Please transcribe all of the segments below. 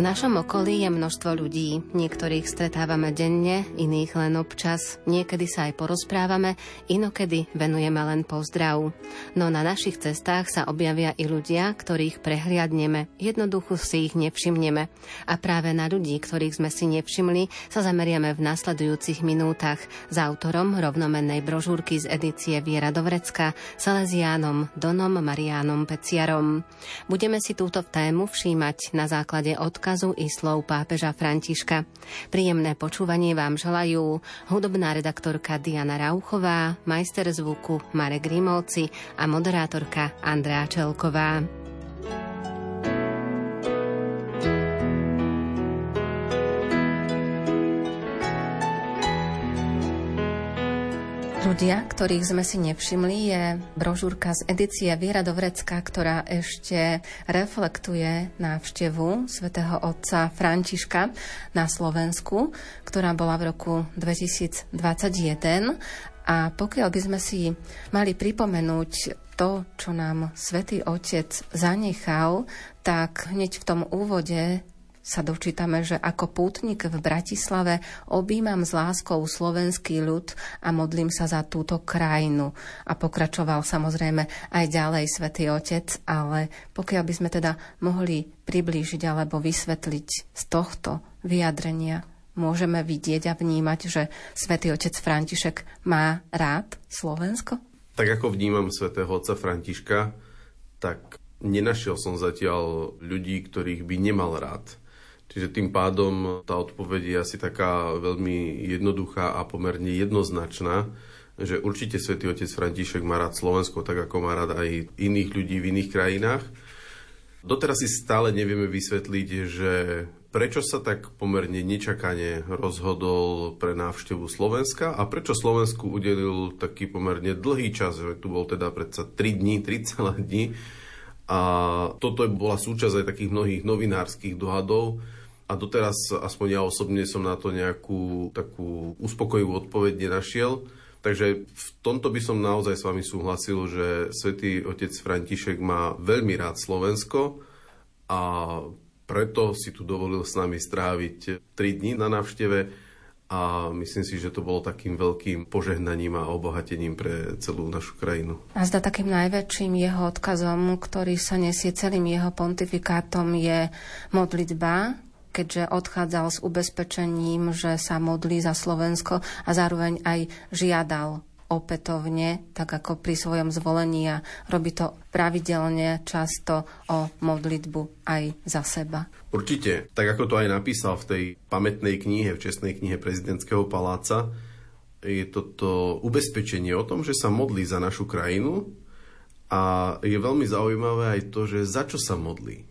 V našom okolí je množstvo ľudí. Niektorých stretávame denne, iných len občas. Niekedy sa aj porozprávame, inokedy venujeme len pozdrav. No na našich cestách sa objavia i ľudia, ktorých prehliadneme. Jednoducho si ich nevšimneme. A práve na ľudí, ktorých sme si nevšimli, sa zameriame v nasledujúcich minútach s autorom rovnomennej brožúrky z edície Viera Dovrecka, Salesiánom Donom Mariánom Peciarom. Budeme si túto tému všímať na základe od odkazu i slov pápeža Františka. Príjemné počúvanie vám želajú hudobná redaktorka Diana Rauchová, majster zvuku Marek Grimovci a moderátorka Andrea Čelková. Ľudia, ktorých sme si nevšimli, je brožúrka z edície Viera Dovrecka, ktorá ešte reflektuje návštevu svätého otca Františka na Slovensku, ktorá bola v roku 2021. A pokiaľ by sme si mali pripomenúť to, čo nám svätý Otec zanechal, tak hneď v tom úvode sa dočítame, že ako pútnik v Bratislave objímam s láskou slovenský ľud a modlím sa za túto krajinu. A pokračoval samozrejme aj ďalej svätý Otec, ale pokiaľ by sme teda mohli priblížiť alebo vysvetliť z tohto vyjadrenia, môžeme vidieť a vnímať, že svätý Otec František má rád Slovensko? Tak ako vnímam svätého Otca Františka, tak nenašiel som zatiaľ ľudí, ktorých by nemal rád. Čiže tým pádom tá odpoveď je asi taká veľmi jednoduchá a pomerne jednoznačná, že určite svätý otec František má rád Slovensko, tak ako má rád aj iných ľudí v iných krajinách. Doteraz si stále nevieme vysvetliť, že prečo sa tak pomerne nečakane rozhodol pre návštevu Slovenska a prečo Slovensku udelil taký pomerne dlhý čas, že tu bol teda predsa 3 dní, 3 dní. A toto bola súčasť aj takých mnohých novinárskych dohadov, a doteraz, aspoň ja osobne som na to nejakú takú uspokojivú odpoveď nenašiel. Takže v tomto by som naozaj s vami súhlasil, že svätý otec František má veľmi rád Slovensko a preto si tu dovolil s nami stráviť 3 dní na návšteve a myslím si, že to bolo takým veľkým požehnaním a obohatením pre celú našu krajinu. A zda takým najväčším jeho odkazom, ktorý sa nesie celým jeho pontifikátom, je modlitba, keďže odchádzal s ubezpečením, že sa modlí za Slovensko a zároveň aj žiadal opätovne, tak ako pri svojom zvolení a robí to pravidelne, často o modlitbu aj za seba. Určite, tak ako to aj napísal v tej pamätnej knihe, v čestnej knihe prezidentského paláca, je toto ubezpečenie o tom, že sa modlí za našu krajinu a je veľmi zaujímavé aj to, že za čo sa modlí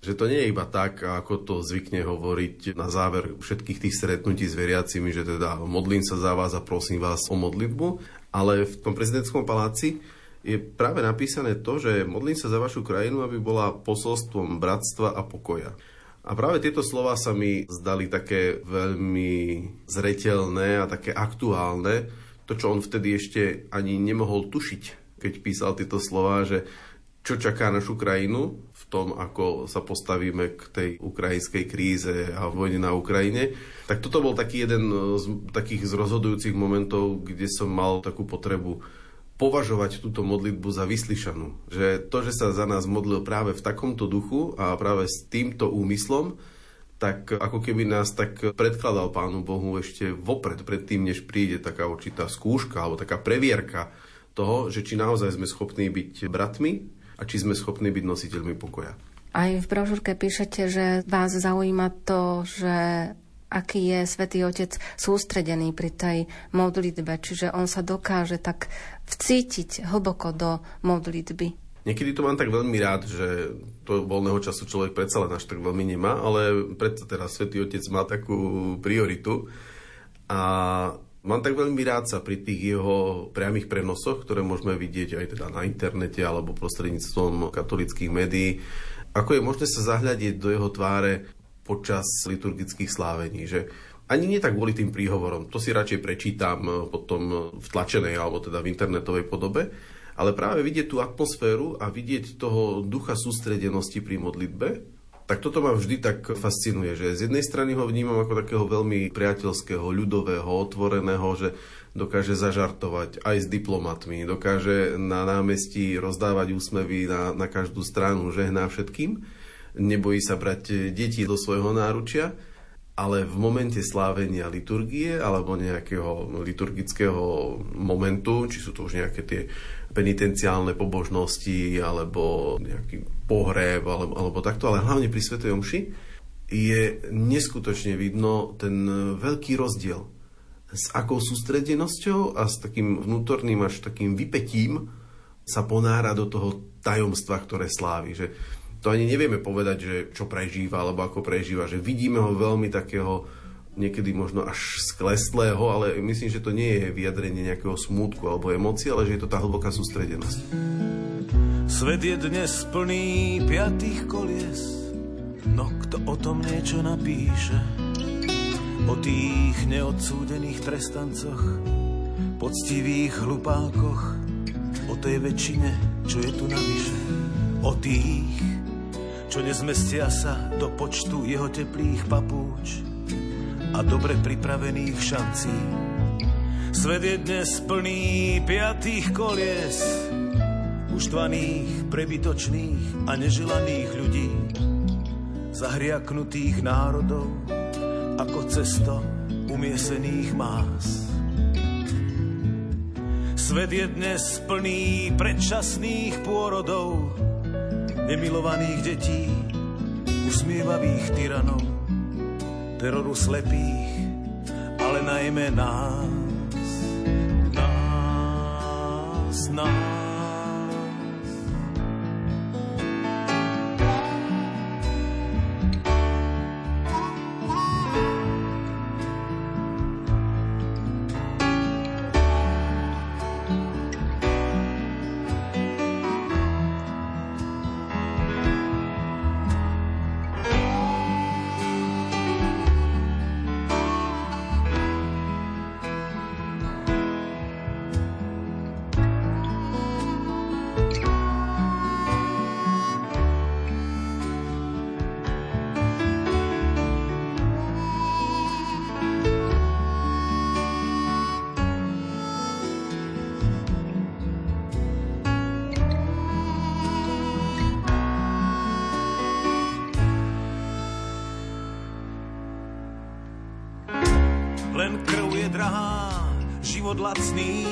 že to nie je iba tak, ako to zvykne hovoriť na záver všetkých tých stretnutí s veriacimi, že teda modlím sa za vás a prosím vás o modlitbu, ale v tom prezidentskom paláci je práve napísané to, že modlím sa za vašu krajinu, aby bola posolstvom bratstva a pokoja. A práve tieto slova sa mi zdali také veľmi zretelné a také aktuálne, to, čo on vtedy ešte ani nemohol tušiť, keď písal tieto slova, že čo čaká našu krajinu tom, ako sa postavíme k tej ukrajinskej kríze a vojne na Ukrajine. Tak toto bol taký jeden z takých z rozhodujúcich momentov, kde som mal takú potrebu považovať túto modlitbu za vyslyšanú. Že to, že sa za nás modlil práve v takomto duchu a práve s týmto úmyslom, tak ako keby nás tak predkladal Pánu Bohu ešte vopred, predtým, než príde taká určitá skúška alebo taká previerka toho, že či naozaj sme schopní byť bratmi a či sme schopní byť nositeľmi pokoja. Aj v brožúrke píšete, že vás zaujíma to, že aký je svätý Otec sústredený pri tej modlitbe, čiže on sa dokáže tak vcítiť hlboko do modlitby. Niekedy to mám tak veľmi rád, že to voľného času človek predsa len až tak veľmi nemá, ale predsa teraz Svetý Otec má takú prioritu a Mám tak veľmi rád sa pri tých jeho priamých prenosoch, ktoré môžeme vidieť aj teda na internete alebo prostredníctvom katolických médií, ako je možné sa zahľadiť do jeho tváre počas liturgických slávení, že ani nie tak kvôli tým príhovorom, to si radšej prečítam potom v tlačenej alebo teda v internetovej podobe, ale práve vidieť tú atmosféru a vidieť toho ducha sústredenosti pri modlitbe, tak toto ma vždy tak fascinuje, že z jednej strany ho vnímam ako takého veľmi priateľského, ľudového, otvoreného, že dokáže zažartovať aj s diplomatmi, dokáže na námestí rozdávať úsmevy na, na každú stranu, žehná všetkým, nebojí sa brať deti do svojho náručia, ale v momente slávenia liturgie alebo nejakého liturgického momentu, či sú to už nejaké tie penitenciálne pobožnosti alebo nejaký pohreb alebo, alebo takto, ale hlavne pri Svetej Omši je neskutočne vidno ten veľký rozdiel s akou sústredenosťou a s takým vnútorným až takým vypetím sa ponára do toho tajomstva, ktoré slávi. Že to ani nevieme povedať, že čo prežíva alebo ako prežíva, že vidíme ho veľmi takého niekedy možno až sklestlého, ale myslím, že to nie je vyjadrenie nejakého smútku alebo emócie, ale že je to tá hlboká sústredenosť. Svet je dnes plný piatých kolies, no kto o tom niečo napíše? O tých neodsúdených trestancoch, poctivých hlupákoch, o tej väčšine, čo je tu navyše. O tých, čo nezmestia sa do počtu jeho teplých papúč a dobre pripravených šancí. Svet je dnes plný piatých kolies, uštvaných, prebytočných a neželaných ľudí, zahriaknutých národov ako cesto umiesených más. Svet je dnes plný predčasných pôrodov, nemilovaných detí, usmievavých tyranov, teroru slepých, ale najmä nás, nás, nás. Lacný,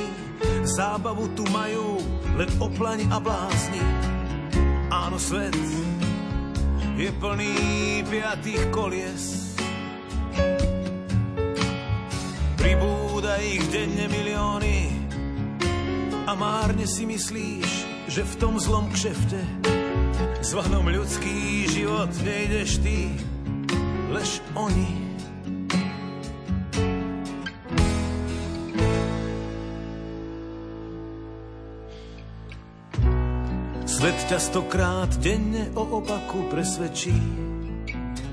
zábavu tu majú len oplani a blázni. Áno, svet je plný piatých kolies. Pribúda ich denne milióny a márne si myslíš, že v tom zlom kšefte zvanom ľudský život nejdeš ty, lež oni ťa stokrát denne o opaku presvedčí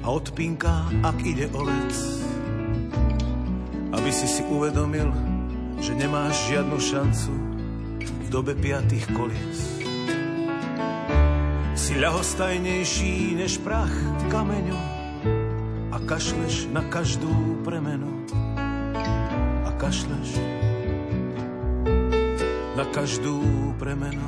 a odpínka, ak ide o lec. Aby si si uvedomil, že nemáš žiadnu šancu v dobe piatých kolies. Si ľahostajnejší než prach kameňu a kašleš na každú premenu. A kašleš na každú premenu.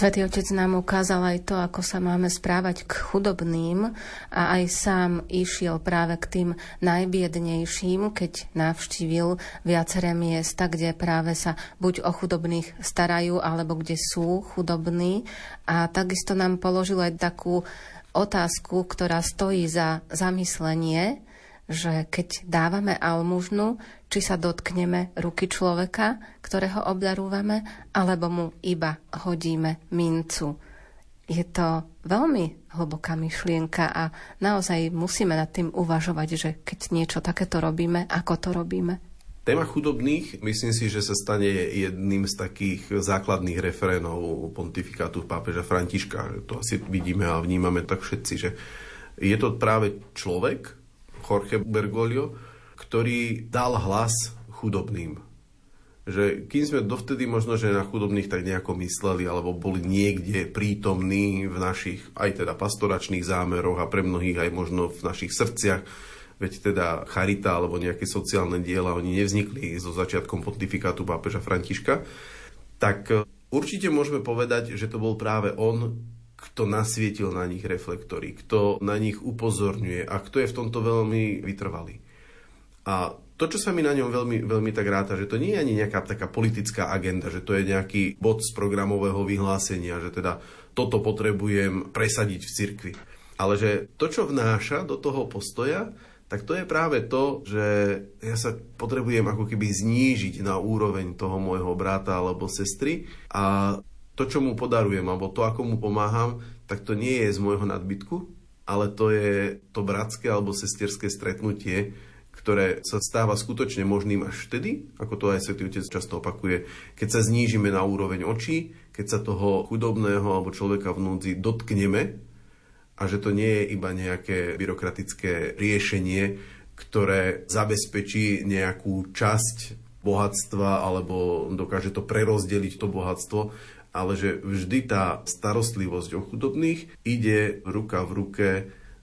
Svetý Otec nám ukázal aj to, ako sa máme správať k chudobným a aj sám išiel práve k tým najbiednejším, keď navštívil viaceré miesta, kde práve sa buď o chudobných starajú, alebo kde sú chudobní. A takisto nám položil aj takú otázku, ktorá stojí za zamyslenie, že keď dávame almužnu, či sa dotkneme ruky človeka, ktorého obdarúvame, alebo mu iba hodíme mincu. Je to veľmi hlboká myšlienka a naozaj musíme nad tým uvažovať, že keď niečo takéto robíme, ako to robíme. Téma chudobných, myslím si, že sa stane jedným z takých základných referénov pontifikátu pápeža Františka. To asi vidíme a vnímame tak všetci, že je to práve človek, Jorge Bergoglio, ktorý dal hlas chudobným. Že kým sme dovtedy možno, že na chudobných tak nejako mysleli, alebo boli niekde prítomní v našich aj teda pastoračných zámeroch a pre mnohých aj možno v našich srdciach, veď teda charita alebo nejaké sociálne diela, oni nevznikli so začiatkom pontifikátu pápeža Františka, tak e, určite môžeme povedať, že to bol práve on, kto nasvietil na nich reflektory, kto na nich upozorňuje a kto je v tomto veľmi vytrvalý. A to, čo sa mi na ňom veľmi, veľmi tak ráta, že to nie je ani nejaká taká politická agenda, že to je nejaký bod z programového vyhlásenia, že teda toto potrebujem presadiť v cirkvi. Ale že to, čo vnáša do toho postoja, tak to je práve to, že ja sa potrebujem ako keby znížiť na úroveň toho môjho brata alebo sestry a to, čo mu podarujem, alebo to, ako mu pomáham, tak to nie je z môjho nadbytku, ale to je to bratské alebo sesterské stretnutie, ktoré sa stáva skutočne možným až vtedy, ako to aj Svetý Otec často opakuje, keď sa znížime na úroveň očí, keď sa toho chudobného alebo človeka v núdzi dotkneme a že to nie je iba nejaké byrokratické riešenie, ktoré zabezpečí nejakú časť bohatstva alebo dokáže to prerozdeliť to bohatstvo, ale že vždy tá starostlivosť o chudobných ide ruka v ruke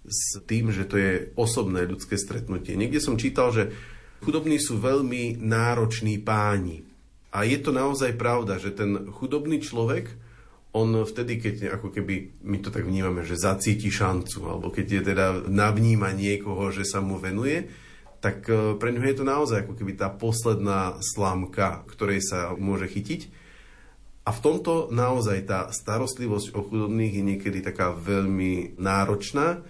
s tým, že to je osobné ľudské stretnutie. Niekde som čítal, že chudobní sú veľmi nároční páni. A je to naozaj pravda, že ten chudobný človek, on vtedy, keď ako keby, my to tak vnímame, že zacíti šancu, alebo keď je teda navníma niekoho, že sa mu venuje, tak e, pre ňu je to naozaj ako keby tá posledná slámka, ktorej sa môže chytiť. A v tomto naozaj tá starostlivosť o chudobných je niekedy taká veľmi náročná,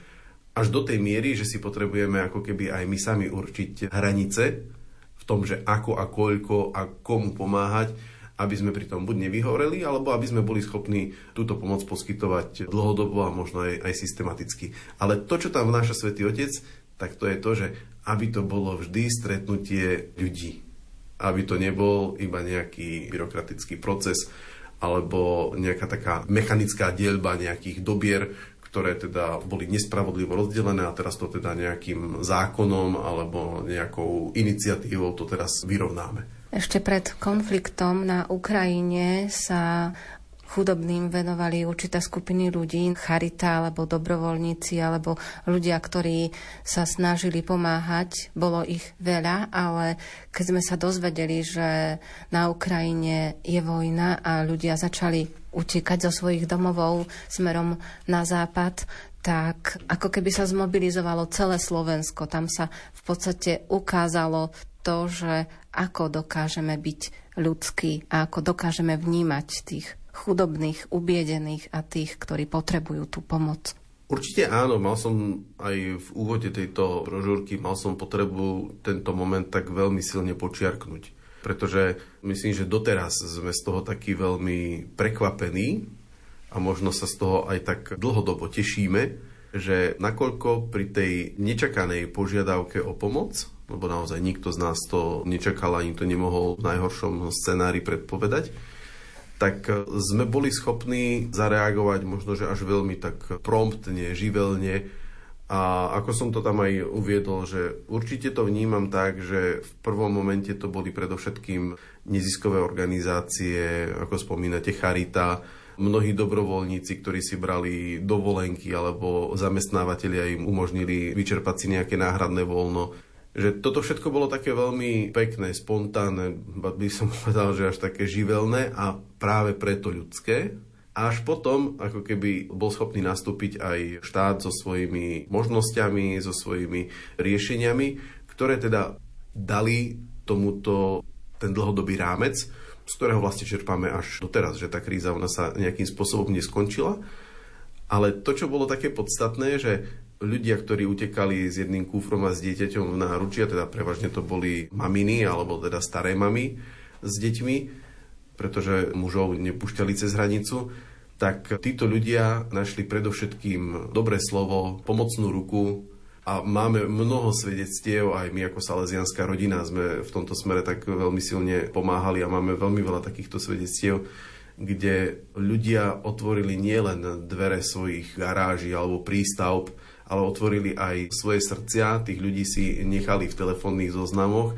až do tej miery, že si potrebujeme ako keby aj my sami určiť hranice v tom, že ako a koľko a komu pomáhať, aby sme pri tom buď nevyhoreli, alebo aby sme boli schopní túto pomoc poskytovať dlhodobo a možno aj, aj systematicky. Ale to, čo tam vnáša Svetý Otec, tak to je to, že aby to bolo vždy stretnutie ľudí aby to nebol iba nejaký byrokratický proces alebo nejaká taká mechanická dielba nejakých dobier, ktoré teda boli nespravodlivo rozdelené a teraz to teda nejakým zákonom alebo nejakou iniciatívou to teraz vyrovnáme. Ešte pred konfliktom na Ukrajine sa chudobným venovali určité skupiny ľudí, charita alebo dobrovoľníci alebo ľudia, ktorí sa snažili pomáhať. Bolo ich veľa, ale keď sme sa dozvedeli, že na Ukrajine je vojna a ľudia začali utekať zo svojich domovov smerom na západ, tak ako keby sa zmobilizovalo celé Slovensko. Tam sa v podstate ukázalo to, že ako dokážeme byť ľudskí a ako dokážeme vnímať tých chudobných, ubiedených a tých, ktorí potrebujú tú pomoc. Určite áno, mal som aj v úvode tejto brožúrky, mal som potrebu tento moment tak veľmi silne počiarknúť. Pretože myslím, že doteraz sme z toho takí veľmi prekvapení, a možno sa z toho aj tak dlhodobo tešíme, že nakoľko pri tej nečakanej požiadavke o pomoc, lebo naozaj nikto z nás to nečakal ani to nemohol v najhoršom scenári predpovedať, tak sme boli schopní zareagovať možno, že až veľmi tak promptne, živelne, a ako som to tam aj uviedol, že určite to vnímam tak, že v prvom momente to boli predovšetkým neziskové organizácie, ako spomínate Charita, mnohí dobrovoľníci, ktorí si brali dovolenky alebo zamestnávateľia im umožnili vyčerpať si nejaké náhradné voľno. Že toto všetko bolo také veľmi pekné, spontánne, by som povedal, že až také živelné a práve preto ľudské. A až potom, ako keby bol schopný nastúpiť aj štát so svojimi možnosťami, so svojimi riešeniami, ktoré teda dali tomuto ten dlhodobý rámec, z ktorého vlastne čerpáme až doteraz, že tá kríza nás sa nejakým spôsobom neskončila. Ale to, čo bolo také podstatné, že ľudia, ktorí utekali s jedným kúfrom a s dieťaťom v náručí, teda prevažne to boli maminy, alebo teda staré mamy s deťmi, pretože mužov nepúšťali cez hranicu, tak títo ľudia našli predovšetkým dobré slovo, pomocnú ruku a máme mnoho svedectiev, aj my ako salesianská rodina sme v tomto smere tak veľmi silne pomáhali a máme veľmi veľa takýchto svedectiev, kde ľudia otvorili nielen dvere svojich garáží alebo prístavb, ale otvorili aj svoje srdcia, tých ľudí si nechali v telefónnych zoznamoch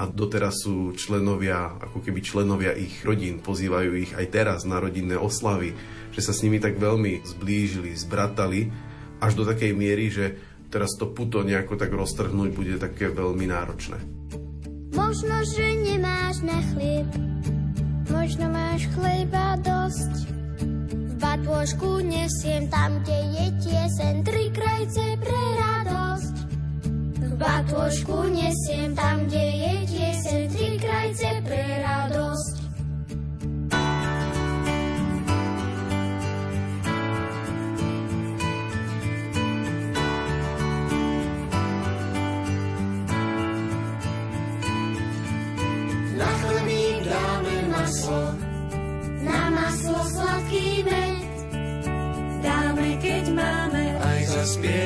a doteraz sú členovia, ako keby členovia ich rodín, pozývajú ich aj teraz na rodinné oslavy, že sa s nimi tak veľmi zblížili, zbratali, až do takej miery, že teraz to puto nejako tak roztrhnúť bude také veľmi náročné. Možno, že nemáš na chlieb, možno máš chleba dosť. V batôžku nesiem tam, kde je tiesen, tri krajce pre radosť batôžku nesiem tam, kde je tiesen, tri krajce pre radosť. Na chlebík dáme maslo, na maslo sladký med. Aj zaspievame.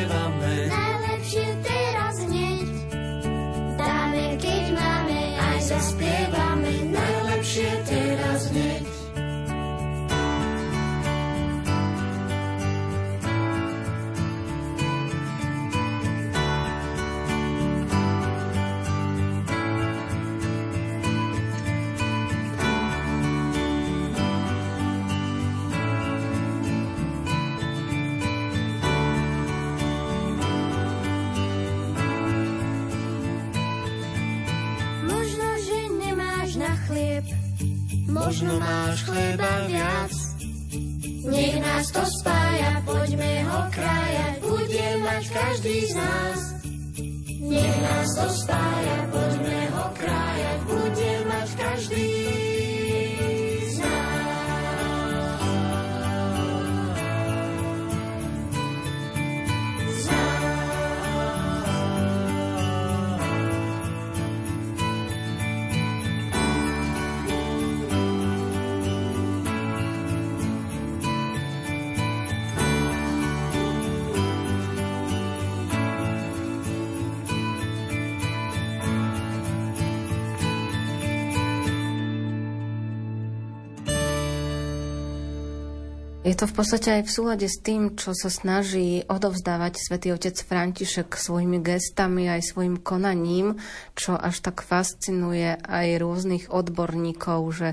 Je to v podstate aj v súlade s tým, čo sa snaží odovzdávať svätý otec František svojimi gestami aj svojim konaním, čo až tak fascinuje aj rôznych odborníkov, že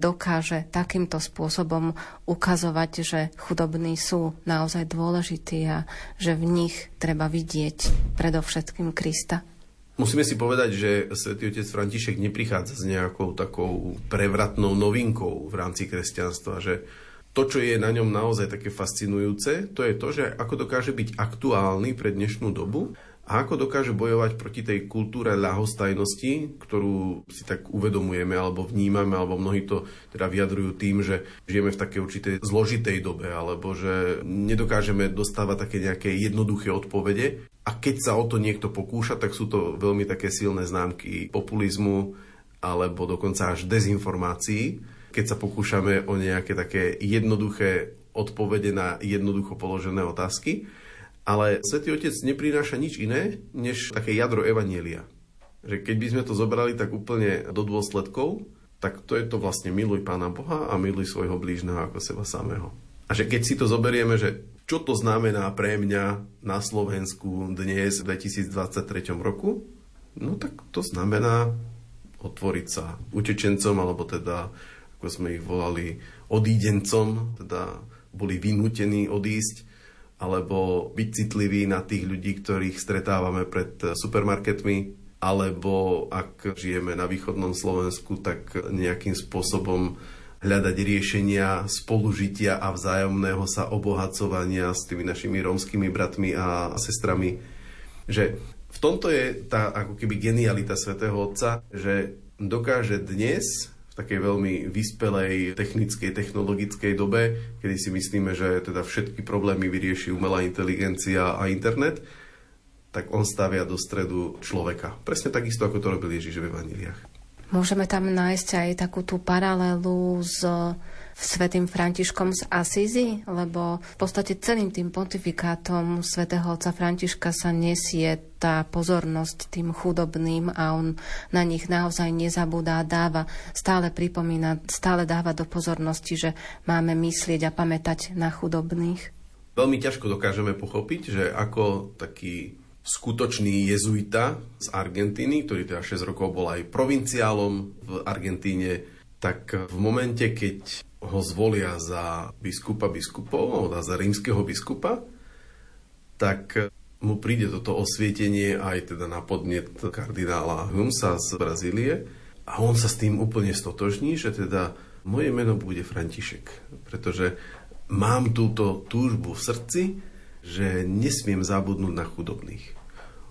dokáže takýmto spôsobom ukazovať, že chudobní sú naozaj dôležití a že v nich treba vidieť predovšetkým Krista. Musíme si povedať, že svätý otec František neprichádza s nejakou takou prevratnou novinkou v rámci kresťanstva, že to, čo je na ňom naozaj také fascinujúce, to je to, že ako dokáže byť aktuálny pre dnešnú dobu a ako dokáže bojovať proti tej kultúre ľahostajnosti, ktorú si tak uvedomujeme alebo vnímame, alebo mnohí to teda vyjadrujú tým, že žijeme v takej určitej zložitej dobe, alebo že nedokážeme dostávať také nejaké jednoduché odpovede. A keď sa o to niekto pokúša, tak sú to veľmi také silné známky populizmu alebo dokonca až dezinformácií keď sa pokúšame o nejaké také jednoduché odpovede na jednoducho položené otázky. Ale Svetý Otec neprináša nič iné, než také jadro Evanielia. Že keď by sme to zobrali tak úplne do dôsledkov, tak to je to vlastne miluj Pána Boha a miluj svojho blížneho ako seba samého. A že keď si to zoberieme, že čo to znamená pre mňa na Slovensku dnes v 2023 roku, no tak to znamená otvoriť sa utečencom, alebo teda, ako sme ich volali, odídencom, teda boli vynútení odísť, alebo byť citliví na tých ľudí, ktorých stretávame pred supermarketmi, alebo ak žijeme na východnom Slovensku, tak nejakým spôsobom hľadať riešenia spolužitia a vzájomného sa obohacovania s tými našimi rómskymi bratmi a sestrami. Že v tomto je tá ako keby genialita svätého Otca, že dokáže dnes takej veľmi vyspelej technickej, technologickej dobe, kedy si myslíme, že teda všetky problémy vyrieši umelá inteligencia a internet, tak on stavia do stredu človeka. Presne takisto, ako to robil Ježiš v Evaniliách. Môžeme tam nájsť aj takú tú paralelu s svetým Františkom z Asízy, lebo v podstate celým tým pontifikátom svätého otca Františka sa nesie tá pozornosť tým chudobným a on na nich naozaj nezabúda a dáva, stále pripomína, stále dáva do pozornosti, že máme myslieť a pamätať na chudobných. Veľmi ťažko dokážeme pochopiť, že ako taký skutočný jezuita z Argentíny, ktorý teda 6 rokov bol aj provinciálom v Argentíne, tak v momente, keď ho zvolia za biskupa biskupov, za rímskeho biskupa, tak mu príde toto osvietenie aj teda na podnet kardinála Humsa z Brazílie a on sa s tým úplne stotožní, že teda moje meno bude František, pretože mám túto túžbu v srdci, že nesmiem zabudnúť na chudobných.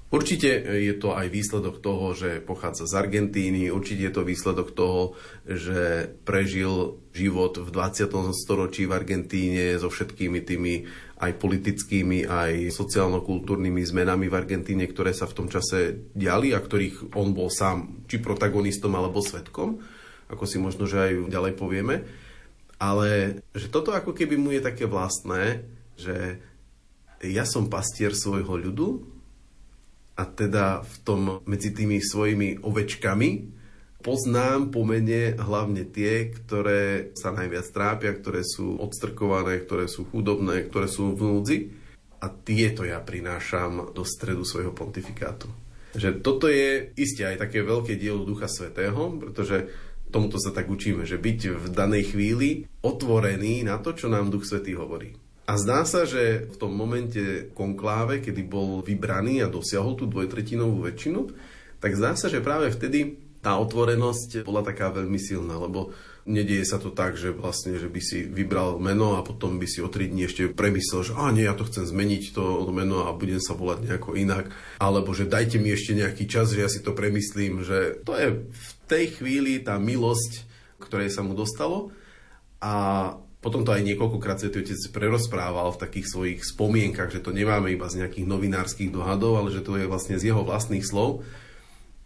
Určite je to aj výsledok toho, že pochádza z Argentíny, určite je to výsledok toho, že prežil život v 20. storočí v Argentíne so všetkými tými aj politickými, aj sociálno-kultúrnymi zmenami v Argentíne, ktoré sa v tom čase diali a ktorých on bol sám či protagonistom alebo svetkom, ako si možno, že aj ďalej povieme. Ale že toto ako keby mu je také vlastné, že ja som pastier svojho ľudu a teda v tom medzi tými svojimi ovečkami poznám po mene hlavne tie, ktoré sa najviac trápia, ktoré sú odstrkované, ktoré sú chudobné, ktoré sú v núdzi a tieto ja prinášam do stredu svojho pontifikátu. Že toto je isté aj také veľké dielo Ducha Svetého, pretože tomuto sa tak učíme, že byť v danej chvíli otvorený na to, čo nám Duch Svetý hovorí. A zdá sa, že v tom momente konkláve, kedy bol vybraný a dosiahol tú dvojtretinovú väčšinu, tak zdá sa, že práve vtedy tá otvorenosť bola taká veľmi silná, lebo nedieje sa to tak, že vlastne, že by si vybral meno a potom by si o tri dní ešte premyslel, že a nie, ja to chcem zmeniť to meno a budem sa volať nejako inak, alebo že dajte mi ešte nejaký čas, že ja si to premyslím, že to je v tej chvíli tá milosť, ktorej sa mu dostalo. A potom to aj niekoľkokrát Svetý Otec prerozprával v takých svojich spomienkach, že to nemáme iba z nejakých novinárskych dohadov, ale že to je vlastne z jeho vlastných slov,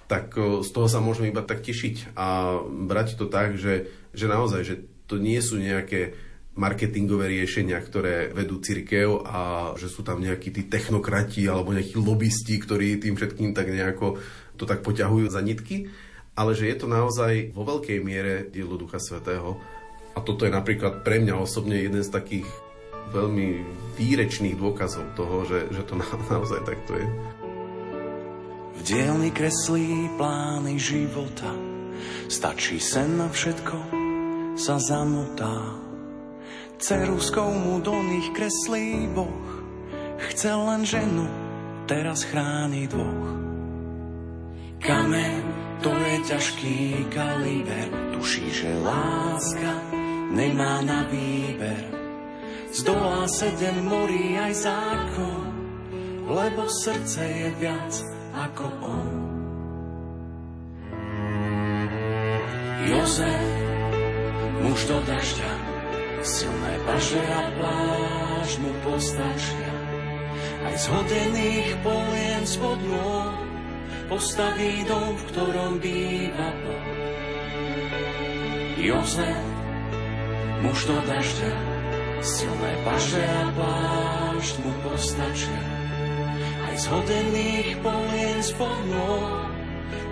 tak z toho sa môžeme iba tak tešiť a brať to tak, že, že naozaj, že to nie sú nejaké marketingové riešenia, ktoré vedú cirkev a že sú tam nejakí tí technokrati alebo nejakí lobbysti, ktorí tým všetkým tak nejako to tak poťahujú za nitky, ale že je to naozaj vo veľkej miere dielo Ducha Svetého a toto je napríklad pre mňa osobne jeden z takých veľmi výrečných dôkazov toho, že, že to na, naozaj takto je. V dielni kreslí plány života, stačí sen na všetko, sa zamotá. Ceruskou mu do nich kreslí Boh, chcel len ženu, teraz chráni dvoch. Kamen, to je ťažký kaliber, tuší, že láska nemá na výber. Zdolá sedem morí aj zákon, lebo srdce je viac ako on. Jozef, muž do dažďa, silné paže a pláž mu postačia. Aj z hodených polien spod nôh postaví dom, v ktorom býva Boh. Jozef, muž do dažďa, Silné paže a plášť mu postačia, aj z hodených polien spod nôh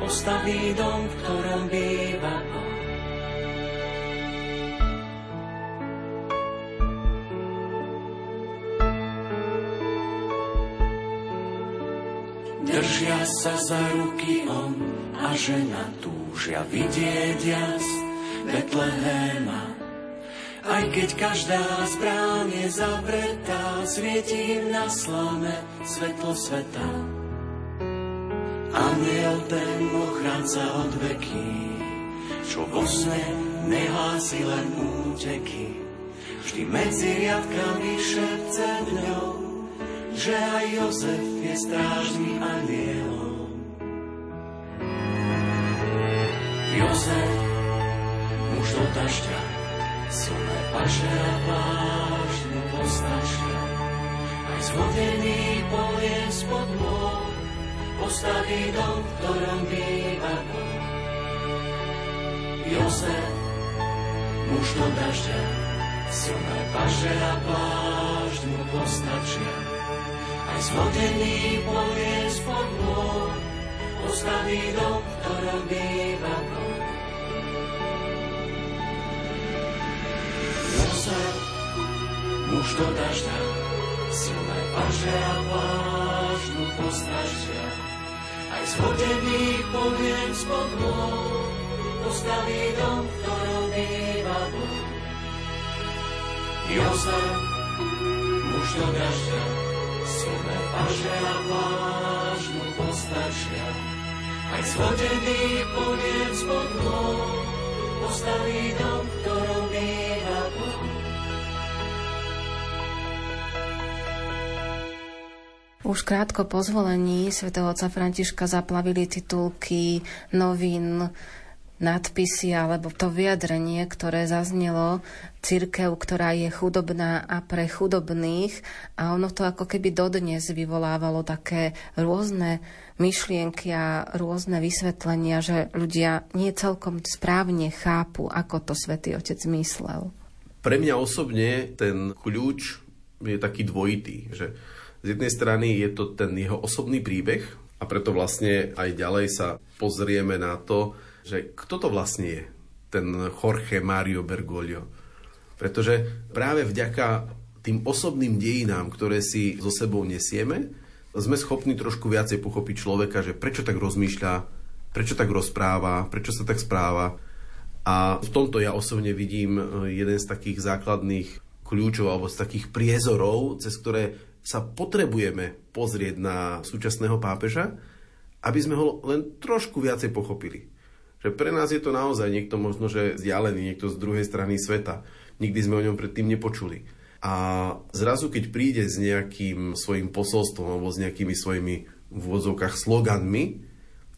postaví dom, v ktorom býva Boh. Držia sa za ruky on a žena túžia vidieť jas Betlehema. Aj keď každá z brán je zavretá, svieti im na slame svetlo sveta. Aniel ten ochránca od veky, čo vo sne nehlási len úteky. Vždy medzi riadkami šepce dňou, že aj Jozef je strážný anielom. Jozef, muž do dažďa, silné paže a pláž mu. Aj zhodený polien spod môj, postaví dom, v ktorom býva Boh. Jozef, muž do dažďa, silné paže a pláž mu postačia. Aj zhodený polien spod môj, postaví dom, v ktorom býva Boh. Muž do dažďa, silné paže a pláž mu postačia. Aj zhodený polien spod môj, postaví dom, v ktorom býva Boh. Jozef, muž do dažďa, silné paže a pláž mu postačia. Aj zhodený polien spod môj, postaví dom, v býva Boh. Už krátko po zvolení svätého otca Františka zaplavili titulky novín, nadpisy alebo to vyjadrenie, ktoré zaznelo církev, ktorá je chudobná a pre chudobných a ono to ako keby dodnes vyvolávalo také rôzne myšlienky a rôzne vysvetlenia, že ľudia nie celkom správne chápu, ako to svätý Otec myslel. Pre mňa osobne ten kľúč je taký dvojitý, že z jednej strany je to ten jeho osobný príbeh a preto vlastne aj ďalej sa pozrieme na to, že kto to vlastne je, ten Jorge Mario Bergoglio. Pretože práve vďaka tým osobným dejinám, ktoré si so sebou nesieme, sme schopní trošku viacej pochopiť človeka, že prečo tak rozmýšľa, prečo tak rozpráva, prečo sa tak správa. A v tomto ja osobne vidím jeden z takých základných kľúčov alebo z takých priezorov, cez ktoré sa potrebujeme pozrieť na súčasného pápeža, aby sme ho len trošku viacej pochopili. Že pre nás je to naozaj niekto možno, že vzdialený, niekto z druhej strany sveta. Nikdy sme o ňom predtým nepočuli. A zrazu, keď príde s nejakým svojim posolstvom alebo s nejakými svojimi v úvodzovkách sloganmi,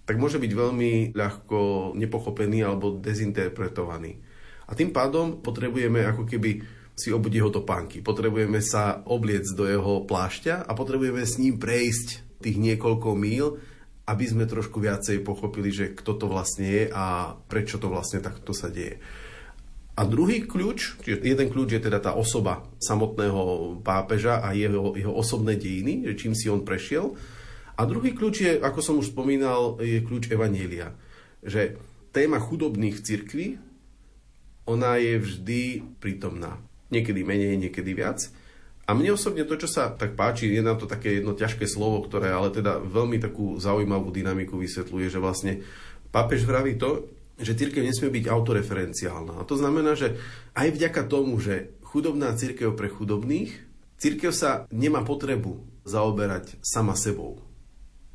tak môže byť veľmi ľahko nepochopený alebo dezinterpretovaný. A tým pádom potrebujeme ako keby si obudiť jeho topánky. Potrebujeme sa obliec do jeho plášťa a potrebujeme s ním prejsť tých niekoľko míl, aby sme trošku viacej pochopili, že kto to vlastne je a prečo to vlastne takto sa deje. A druhý kľúč, čiže jeden kľúč je teda tá osoba samotného pápeža a jeho, jeho osobné dejiny, že čím si on prešiel. A druhý kľúč je, ako som už spomínal, je kľúč Evanielia. Že téma chudobných cirkví, ona je vždy prítomná niekedy menej, niekedy viac. A mne osobne to, čo sa tak páči, je na to také jedno ťažké slovo, ktoré ale teda veľmi takú zaujímavú dynamiku vysvetľuje, že vlastne pápež vraví to, že církev nesmie byť autoreferenciálna. A to znamená, že aj vďaka tomu, že chudobná církev pre chudobných, církev sa nemá potrebu zaoberať sama sebou.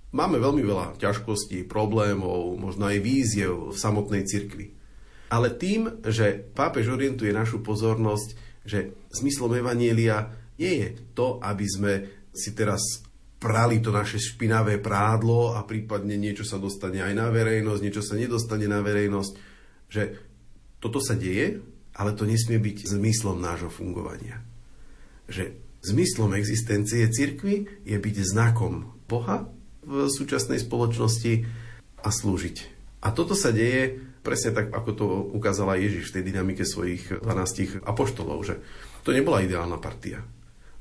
Máme veľmi veľa ťažkostí, problémov, možno aj víziev v samotnej cirkvi. Ale tým, že pápež orientuje našu pozornosť že zmyslom Evanielia nie je to, aby sme si teraz prali to naše špinavé prádlo a prípadne niečo sa dostane aj na verejnosť, niečo sa nedostane na verejnosť, že toto sa deje, ale to nesmie byť zmyslom nášho fungovania. Že zmyslom existencie cirkvy je byť znakom Boha v súčasnej spoločnosti a slúžiť. A toto sa deje Presne tak, ako to ukázala Ježiš v tej dynamike svojich 12 apoštolov, že to nebola ideálna partia.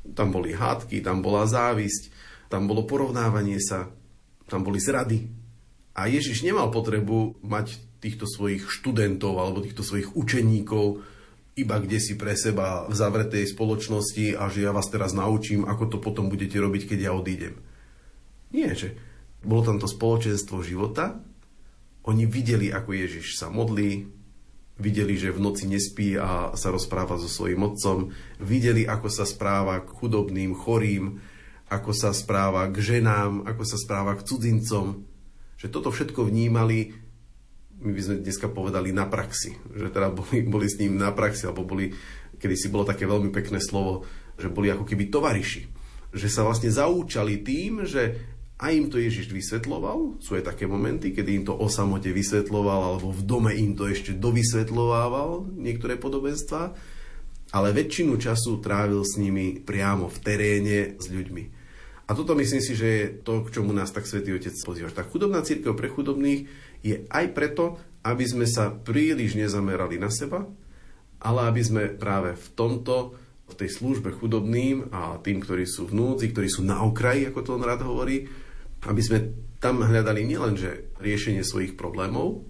Tam boli hádky, tam bola závisť, tam bolo porovnávanie sa, tam boli zrady. A Ježiš nemal potrebu mať týchto svojich študentov alebo týchto svojich učeníkov iba kde si pre seba v zavretej spoločnosti a že ja vás teraz naučím, ako to potom budete robiť, keď ja odídem. Nie, že bolo tam to spoločenstvo života, oni videli, ako Ježiš sa modlí, videli, že v noci nespí a sa rozpráva so svojím otcom, videli, ako sa správa k chudobným, chorým, ako sa správa k ženám, ako sa správa k cudzincom. Že toto všetko vnímali my by sme dneska povedali na praxi, že teda boli, boli s ním na praxi, alebo boli, kedy si bolo také veľmi pekné slovo, že boli ako keby tovariši. Že sa vlastne zaúčali tým, že aj im to Ježiš vysvetloval, sú aj také momenty, kedy im to o samote vysvetloval, alebo v dome im to ešte dovysvetlovával niektoré podobenstva, ale väčšinu času trávil s nimi priamo v teréne s ľuďmi. A toto myslím si, že je to, k čomu nás tak Svetý Otec pozýva. Tá chudobná církev pre chudobných je aj preto, aby sme sa príliš nezamerali na seba, ale aby sme práve v tomto, v tej službe chudobným a tým, ktorí sú v núdzi, ktorí sú na okraji, ako to on rád hovorí, aby sme tam hľadali nielenže riešenie svojich problémov,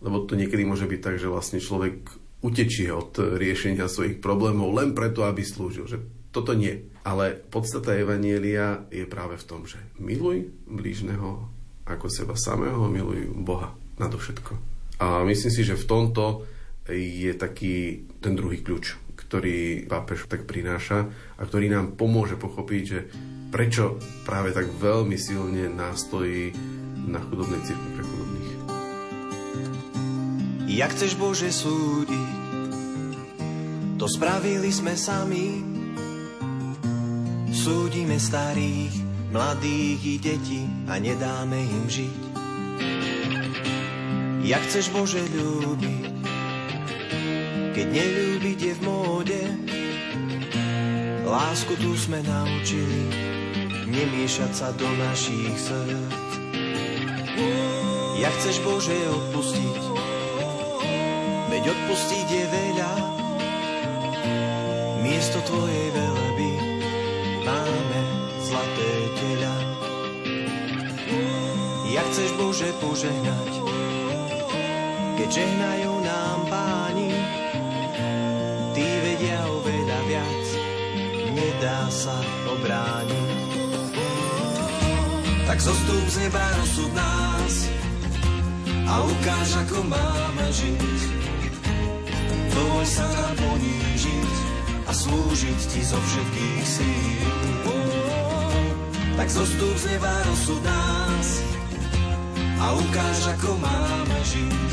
lebo to niekedy môže byť tak, že vlastne človek utečie od riešenia svojich problémov len preto, aby slúžil. Že toto nie. Ale podstata Evanielia je práve v tom, že miluj blížneho ako seba samého, milujú Boha nadovšetko. A myslím si, že v tomto je taký ten druhý kľúč, ktorý pápež tak prináša a ktorý nám pomôže pochopiť, že prečo práve tak veľmi silne nástojí na chudobnej cirkvi pre chudobných. Jak chceš Bože súdiť, to spravili sme sami. Súdime starých, mladých i detí a nedáme im žiť. Jak chceš Bože ľúbiť, keď neľúbiť je v móde, lásku tu sme naučili, nemiešať sa do našich srdc. Jak chceš Bože odpustiť, veď odpustiť je veľa, miesto Tvojej veľby máme zlaté teľa. Jak chceš Bože požehnať, keď žehnajú nám páni, tí vedia oveľa viac, nedá sa obrániť. Tak zostup z neba rozsud nás a ukáž, ako máme žiť. Dovol sa nám ponížiť a slúžiť ti zo všetkých síl tak zostup z neba rozsud nás a ukáž, ako máme žiť.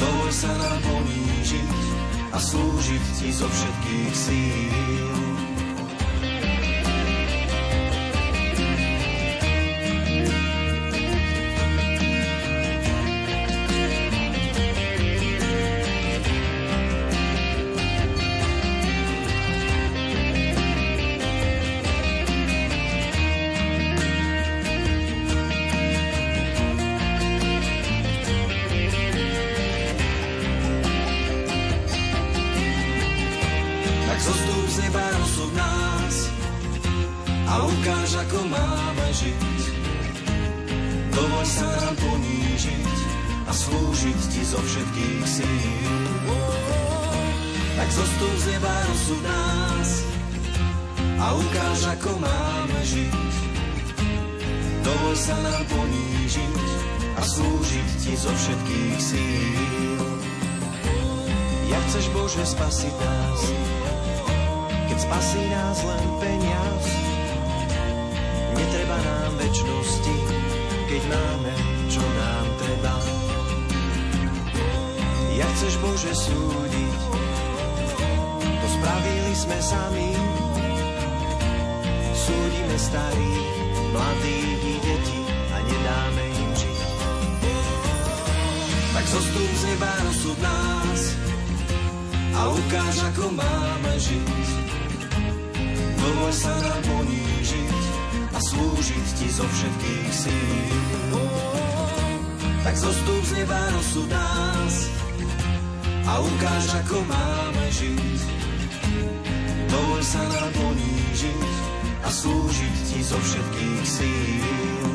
Dovol sa nám ponížiť a slúžiť ti zo všetkých síl. a ukáž, ako máme žiť. Dovol sa nám ponížiť a slúžiť ti zo všetkých síl. Tak zostup z neba rozsud nás a ukáž, ako máme žiť. Dovol sa nám ponížiť a slúžiť ti zo všetkých síl. Jak chceš Bože spasiť nás, keď spasí nás len peniaz, väčšnosti, keď máme, čo nám treba. Jak chceš Bože súdiť, to spravili sme sami. Súdime starých, mladých i detí a nedáme im žiť. Tak zostup z neba rozsud nás a ukáž, ako máme žiť. Dovoľ sa nám po slúžiť ti zo všetkých síl. Tak zostup z neba nosu nás a ukáž, ako máme žiť. Dovol sa nám ponížiť a slúžiť ti zo všetkých síl.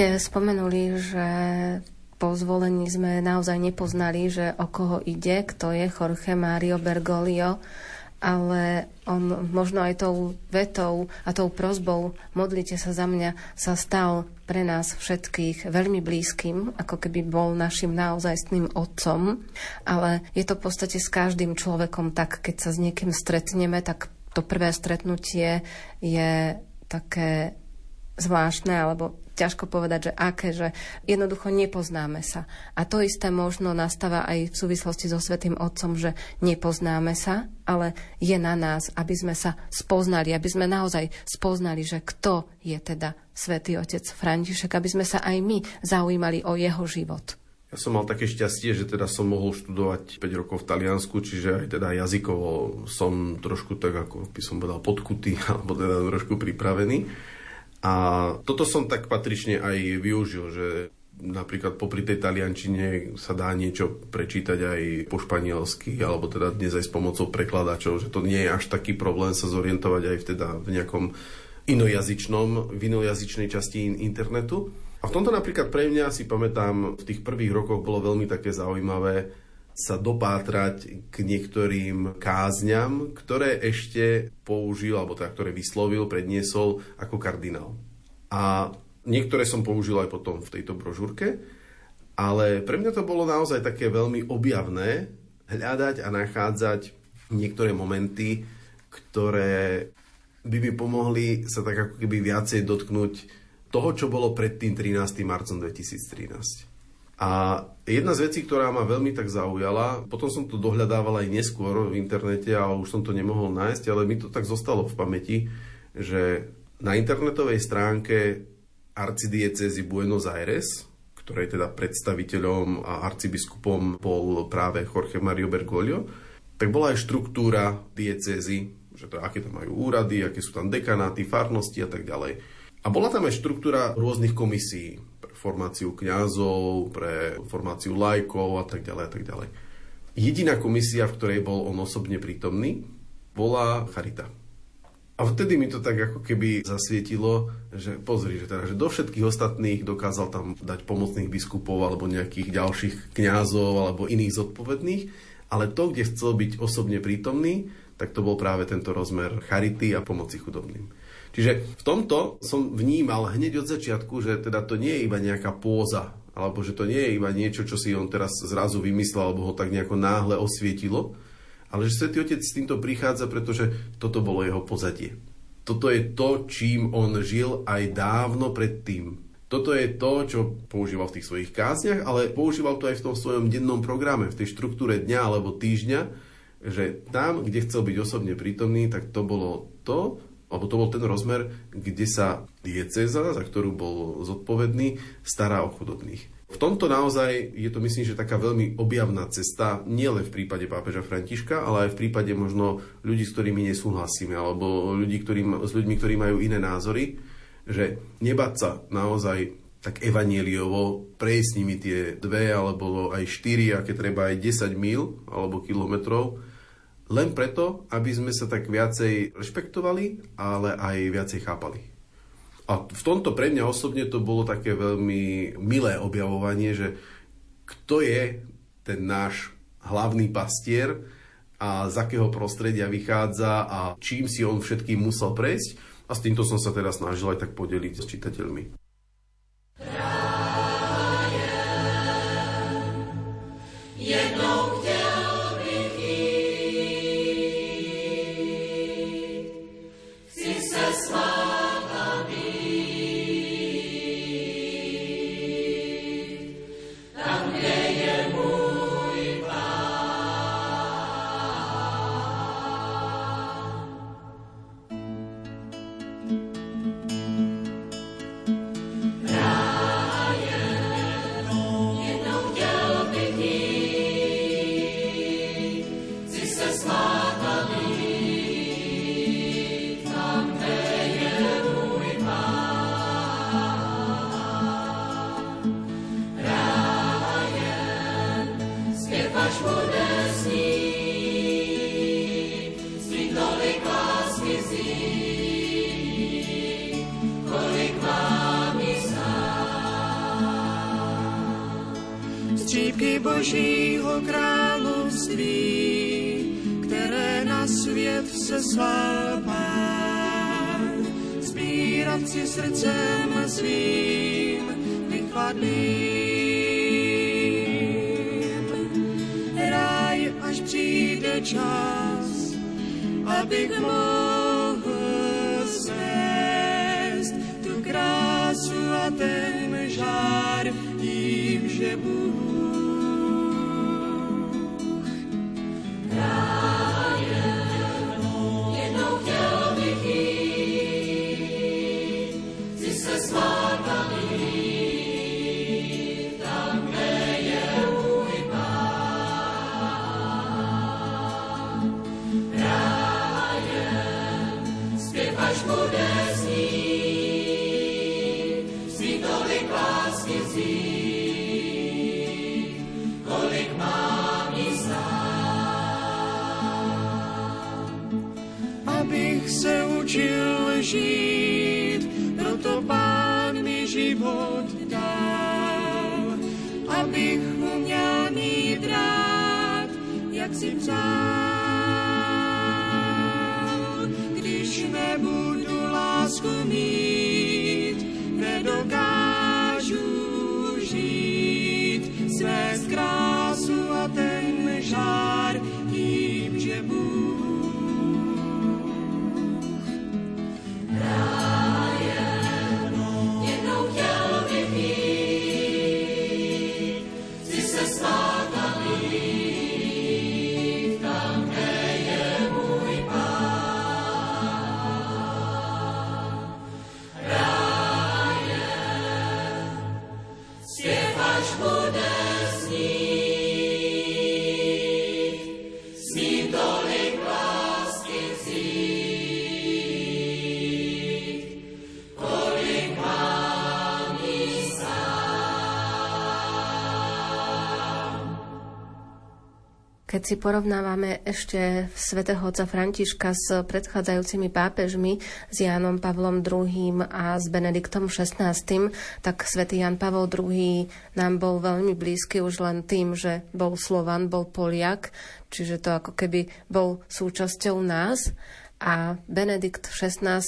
Ste spomenuli, že po zvolení sme naozaj nepoznali, že o koho ide, kto je Jorge Mario Bergoglio, ale on možno aj tou vetou a tou prozbou modlite sa za mňa sa stal pre nás všetkých veľmi blízkym, ako keby bol našim naozajstným otcom, ale je to v podstate s každým človekom tak, keď sa s niekým stretneme, tak to prvé stretnutie je také zvláštne alebo ťažko povedať, že aké, že jednoducho nepoznáme sa. A to isté možno nastáva aj v súvislosti so Svetým Otcom, že nepoznáme sa, ale je na nás, aby sme sa spoznali, aby sme naozaj spoznali, že kto je teda Svetý Otec František, aby sme sa aj my zaujímali o jeho život. Ja som mal také šťastie, že teda som mohol študovať 5 rokov v Taliansku, čiže aj teda jazykovo som trošku tak, ako by som povedal, podkutý, alebo teda trošku pripravený. A toto som tak patrične aj využil, že napríklad popri tej taliančine sa dá niečo prečítať aj po španielsky, alebo teda dnes aj s pomocou prekladačov, že to nie je až taký problém sa zorientovať aj teda v nejakom inojazyčnom, v inojazyčnej časti internetu. A v tomto napríklad pre mňa si pamätám, v tých prvých rokoch bolo veľmi také zaujímavé sa dopátrať k niektorým kázňam, ktoré ešte použil, alebo teda ktoré vyslovil, predniesol ako kardinál. A niektoré som použil aj potom v tejto brožúrke, ale pre mňa to bolo naozaj také veľmi objavné hľadať a nachádzať niektoré momenty, ktoré by mi pomohli sa tak ako keby viacej dotknúť toho, čo bolo pred tým 13. marcom 2013. A jedna z vecí, ktorá ma veľmi tak zaujala, potom som to dohľadával aj neskôr v internete a už som to nemohol nájsť, ale mi to tak zostalo v pamäti, že na internetovej stránke arcidiecezy Buenos Aires, ktorej teda predstaviteľom a arcibiskupom bol práve Jorge Mario Bergoglio, tak bola aj štruktúra diecezy, že to, aké tam majú úrady, aké sú tam dekanáty, farnosti a tak ďalej. A bola tam aj štruktúra rôznych komisí formáciu kňazov, pre formáciu lajkov a tak ďalej a tak ďalej. Jediná komisia, v ktorej bol on osobne prítomný, bola Charita. A vtedy mi to tak ako keby zasvietilo, že pozri, že, teda, že do všetkých ostatných dokázal tam dať pomocných biskupov alebo nejakých ďalších kňazov alebo iných zodpovedných, ale to, kde chcel byť osobne prítomný, tak to bol práve tento rozmer charity a pomoci chudobným. Čiže v tomto som vnímal hneď od začiatku, že teda to nie je iba nejaká póza, alebo že to nie je iba niečo, čo si on teraz zrazu vymyslel, alebo ho tak nejako náhle osvietilo, ale že Svetý Otec s týmto prichádza, pretože toto bolo jeho pozadie. Toto je to, čím on žil aj dávno predtým. Toto je to, čo používal v tých svojich kázniach, ale používal to aj v tom svojom dennom programe, v tej štruktúre dňa alebo týždňa, že tam, kde chcel byť osobne prítomný, tak to bolo to, alebo to bol ten rozmer, kde sa dieceza, za ktorú bol zodpovedný, stará o chudobných. V tomto naozaj je to myslím, že taká veľmi objavná cesta, nielen v prípade pápeža Františka, ale aj v prípade možno ľudí, s ktorými nesúhlasíme, alebo ľudí, ktorý, s ľuďmi, ktorí majú iné názory, že nebať sa naozaj tak evanieliovo prejsť s nimi tie dve, alebo aj štyri, aké treba aj 10 mil alebo kilometrov, len preto, aby sme sa tak viacej rešpektovali, ale aj viacej chápali. A v tomto pre mňa osobne to bolo také veľmi milé objavovanie, že kto je ten náš hlavný pastier a z akého prostredia vychádza a čím si on všetkým musel prejsť. A s týmto som sa teda snažil aj tak podeliť s čitateľmi. Keď si porovnávame ešte svätého otca Františka s predchádzajúcimi pápežmi, s Jánom Pavlom II a s Benediktom XVI, tak svätý Jan Pavol II nám bol veľmi blízky už len tým, že bol Slovan, bol Poliak, čiže to ako keby bol súčasťou nás. A Benedikt XVI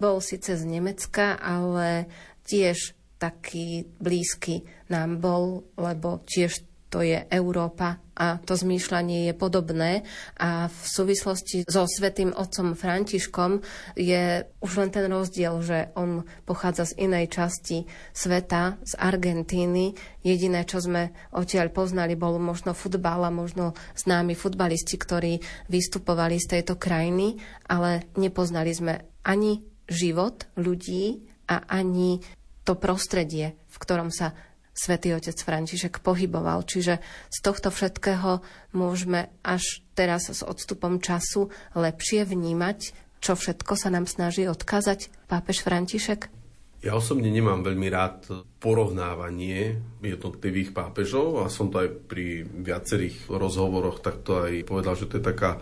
bol síce z Nemecka, ale tiež taký blízky nám bol, lebo tiež to je Európa a to zmýšľanie je podobné a v súvislosti so svetým otcom Františkom je už len ten rozdiel, že on pochádza z inej časti sveta, z Argentíny. Jediné, čo sme odtiaľ poznali, bol možno futbal a možno známi futbalisti, ktorí vystupovali z tejto krajiny, ale nepoznali sme ani život ľudí a ani to prostredie, v ktorom sa svätý otec František pohyboval. Čiže z tohto všetkého môžeme až teraz s odstupom času lepšie vnímať, čo všetko sa nám snaží odkázať pápež František? Ja osobne nemám veľmi rád porovnávanie jednotlivých pápežov a som to aj pri viacerých rozhovoroch takto aj povedal, že to je taká,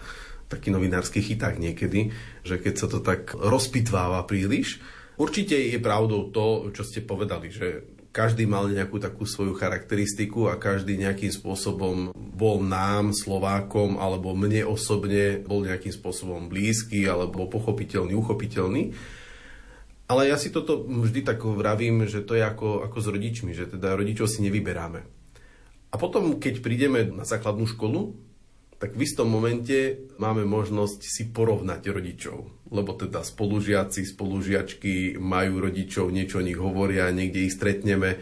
taký novinársky chyták niekedy, že keď sa to tak rozpitváva príliš, Určite je pravdou to, čo ste povedali, že každý mal nejakú takú svoju charakteristiku a každý nejakým spôsobom bol nám, Slovákom, alebo mne osobne bol nejakým spôsobom blízky, alebo pochopiteľný, uchopiteľný. Ale ja si toto vždy tak vravím, že to je ako, ako s rodičmi, že teda rodičov si nevyberáme. A potom, keď prídeme na základnú školu, tak v istom momente máme možnosť si porovnať rodičov. Lebo teda spolužiaci, spolužiačky majú rodičov, niečo o nich hovoria, niekde ich stretneme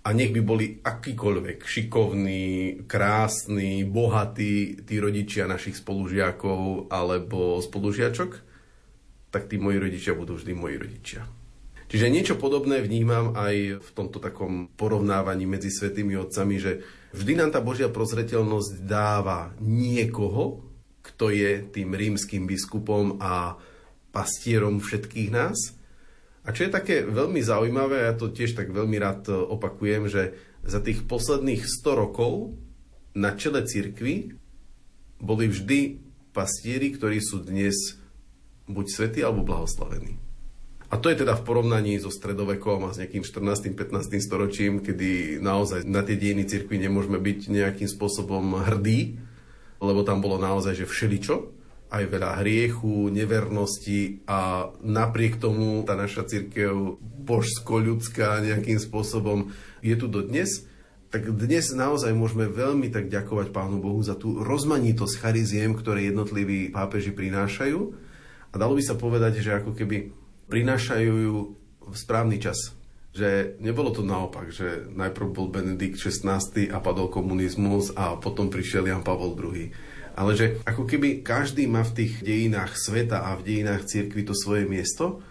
a nech by boli akýkoľvek šikovní, krásni, bohatí tí rodičia našich spolužiakov alebo spolužiačok, tak tí moji rodičia budú vždy moji rodičia. Čiže niečo podobné vnímam aj v tomto takom porovnávaní medzi svetými otcami, že vždy nám tá Božia prozreteľnosť dáva niekoho, kto je tým rímským biskupom a pastierom všetkých nás. A čo je také veľmi zaujímavé, ja to tiež tak veľmi rád opakujem, že za tých posledných 100 rokov na čele cirkvy boli vždy pastieri, ktorí sú dnes buď svätí alebo blahoslavení. A to je teda v porovnaní so stredovekom a s nejakým 14. 15. storočím, kedy naozaj na tie dejiny cirkvi nemôžeme byť nejakým spôsobom hrdí, lebo tam bolo naozaj, že všeličo, aj veľa hriechu, nevernosti a napriek tomu tá naša církev božsko-ľudská nejakým spôsobom je tu dodnes, tak dnes naozaj môžeme veľmi tak ďakovať Pánu Bohu za tú rozmanitosť chariziem, ktoré jednotliví pápeži prinášajú. A dalo by sa povedať, že ako keby prinášajú ju v správny čas. Že nebolo to naopak, že najprv bol Benedikt XVI a padol komunizmus a potom prišiel Jan Pavol II ale že ako keby každý má v tých dejinách sveta a v dejinách cirkvi to svoje miesto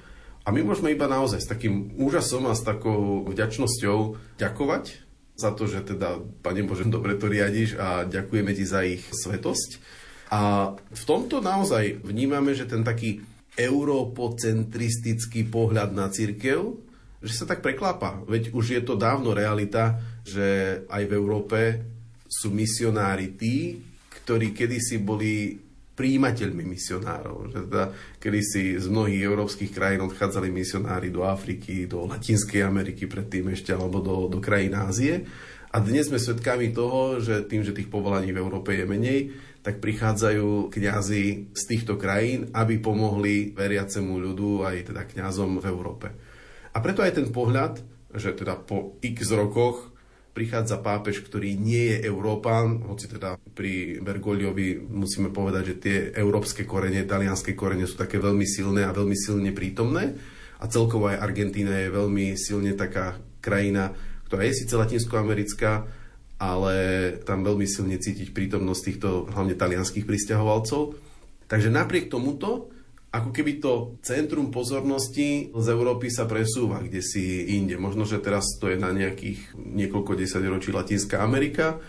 a my môžeme iba naozaj s takým úžasom a s takou vďačnosťou ďakovať za to, že teda, Pane Bože, dobre to riadiš a ďakujeme Ti za ich svetosť. A v tomto naozaj vnímame, že ten taký europocentristický pohľad na církev, že sa tak preklápa. Veď už je to dávno realita, že aj v Európe sú misionári tí, ktorí kedysi boli príjimateľmi misionárov. Že teda kedysi z mnohých európskych krajín odchádzali misionári do Afriky, do Latinskej Ameriky predtým ešte, alebo do, do krajín Ázie. A dnes sme svedkami toho, že tým, že tých povolaní v Európe je menej, tak prichádzajú kňazi z týchto krajín, aby pomohli veriacemu ľudu aj teda kňazom v Európe. A preto aj ten pohľad, že teda po x rokoch prichádza pápež, ktorý nie je Európan, hoci teda pri Bergogliovi musíme povedať, že tie európske korene, talianské korene sú také veľmi silné a veľmi silne prítomné. A celkovo aj Argentína je veľmi silne taká krajina, ktorá je síce latinskoamerická, ale tam veľmi silne cítiť prítomnosť týchto hlavne talianských pristahovalcov. Takže napriek tomuto ako keby to centrum pozornosti z Európy sa presúva kde si inde. Možno, že teraz to je na nejakých niekoľko desaťročí Latinská Amerika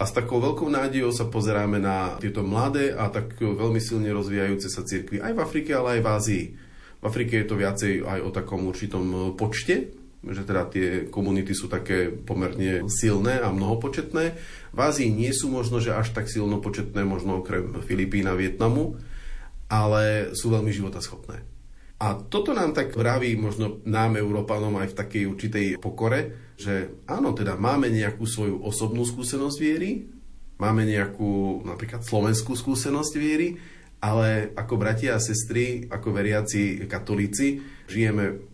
a s takou veľkou nádejou sa pozeráme na tieto mladé a tak veľmi silne rozvíjajúce sa cirkvy aj v Afrike, ale aj v Ázii. V Afrike je to viacej aj o takom určitom počte, že teda tie komunity sú také pomerne silné a mnohopočetné. V Ázii nie sú možno, že až tak silno početné, možno okrem Filipín a Vietnamu, ale sú veľmi životaschopné. A toto nám tak vraví možno nám, Európanom, aj v takej určitej pokore, že áno, teda máme nejakú svoju osobnú skúsenosť viery, máme nejakú napríklad slovenskú skúsenosť viery, ale ako bratia a sestry, ako veriaci katolíci, žijeme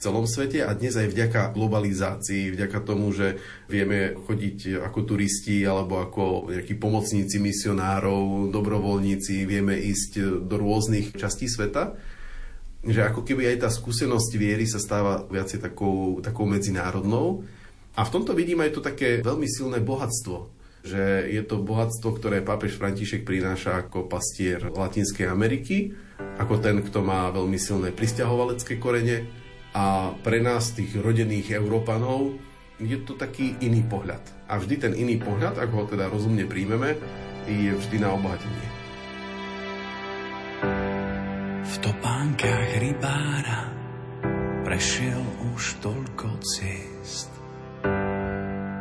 celom svete a dnes aj vďaka globalizácii, vďaka tomu, že vieme chodiť ako turisti alebo ako nejakí pomocníci misionárov, dobrovoľníci, vieme ísť do rôznych častí sveta, že ako keby aj tá skúsenosť viery sa stáva viacej takou, takou medzinárodnou. A v tomto vidím aj to také veľmi silné bohatstvo, že je to bohatstvo, ktoré pápež František prináša ako pastier Latinskej Ameriky, ako ten, kto má veľmi silné pristahovalecké korene, a pre nás, tých rodených Európanov, je to taký iný pohľad. A vždy ten iný pohľad, ak ho teda rozumne príjmeme, je vždy na obohatenie. V topánkach rybára prešiel už toľko ciest.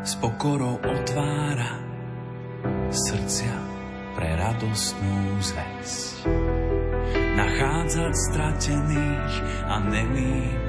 S pokorou otvára srdcia pre radostnú zväzť. Nachádzať stratených a nemým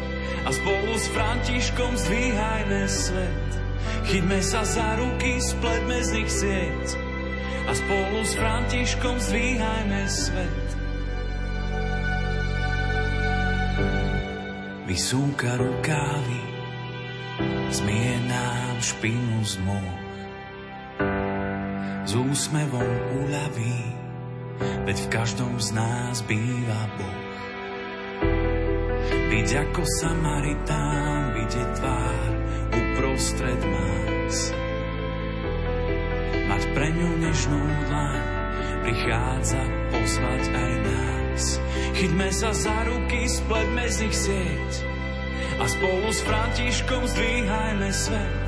a spolu s Františkom zdvíhajme svet. Chytme sa za ruky, spletme z nich sieť a spolu s Františkom zdvíhajme svet. Vysúka rukávy, zmie nám špinu z môh. S úsmevom uľaví, veď v každom z nás býva Boh. Byť ako Samaritán, vidieť tvár uprostred nás. Mať pre ňu nežnú dlaň, prichádza pozvať aj nás. Chytme sa za ruky, spletme z nich sieť a spolu s Františkom zdvíhajme svet.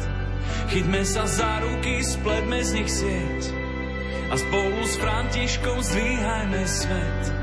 Chyťme sa za ruky, spletme z nich sieť a spolu s Františkom zdvíhajme svet.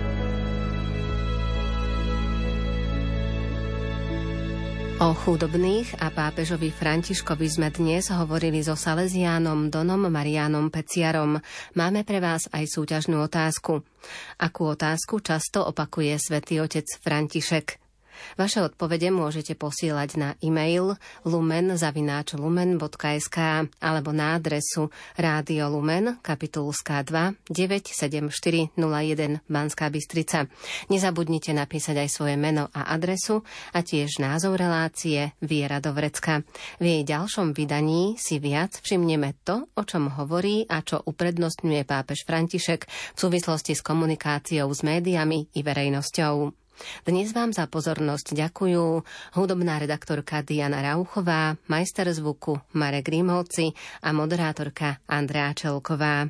O chudobných a pápežovi Františkovi sme dnes hovorili so Salesiánom Donom Marianom Peciarom. Máme pre vás aj súťažnú otázku. Akú otázku často opakuje svätý otec František? Vaše odpovede môžete posielať na e-mail lumen.lumen.sk alebo na adresu Rádio Lumen, kapitulská 2, 97401 Banská Bystrica. Nezabudnite napísať aj svoje meno a adresu a tiež názov relácie Viera do Vrecka. V jej ďalšom vydaní si viac všimneme to, o čom hovorí a čo uprednostňuje pápež František v súvislosti s komunikáciou s médiami i verejnosťou. Dnes vám za pozornosť ďakujú hudobná redaktorka Diana Rauchová, majster zvuku Marek Rímovci a moderátorka Andrea Čelková.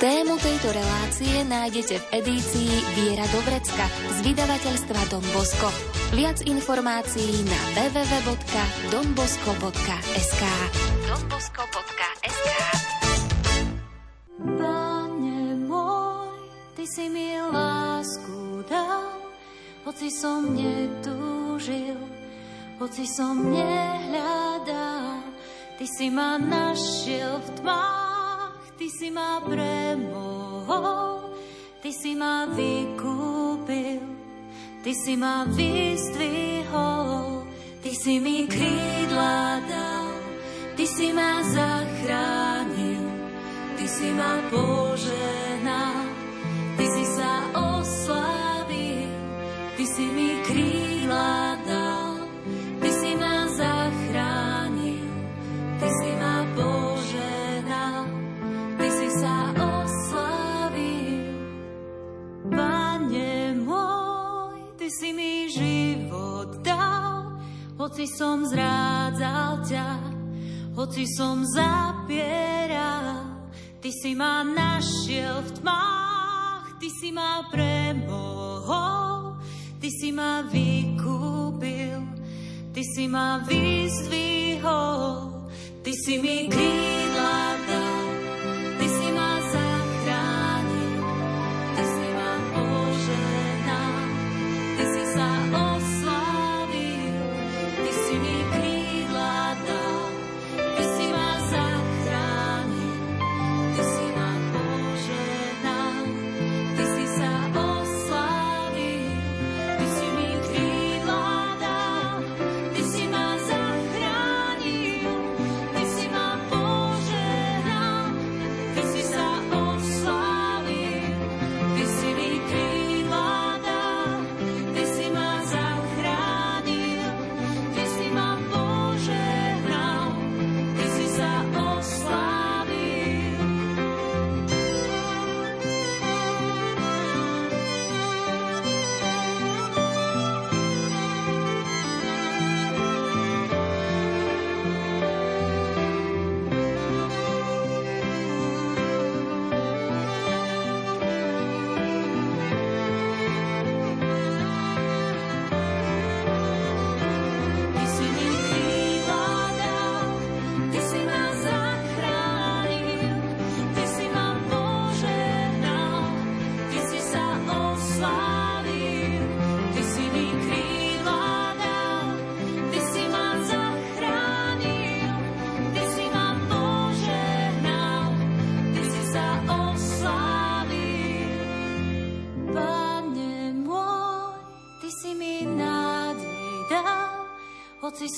Tému tejto relácie nájdete v edícii Viera Dobrecka z vydavateľstva Don Bosco. Viac informácií na www.donbosco.sk donbosco.sk si mi lásku dal, hoci som netúžil, hoci som nehľadal. Ty si ma našiel v tmách, ty si ma premohol, ty si ma vykúpil, ty si ma vyzdvihol, ty si mi krídla dal, ty si ma zachránil, ty si ma poženal. Ty si sa oslavil, Ty si mi krídla Ty si ma zachránil, Ty si ma poženal, Ty si sa oslavil. Pane Ty si mi život dal, hoci som zrádzal ťa, hoci som zapieral, Ty si ma našiel v tmách, Ty si ma premohol, Ty si ma vykúpil, Ty si ma vyzdvihol, Ty si mi krídla dal,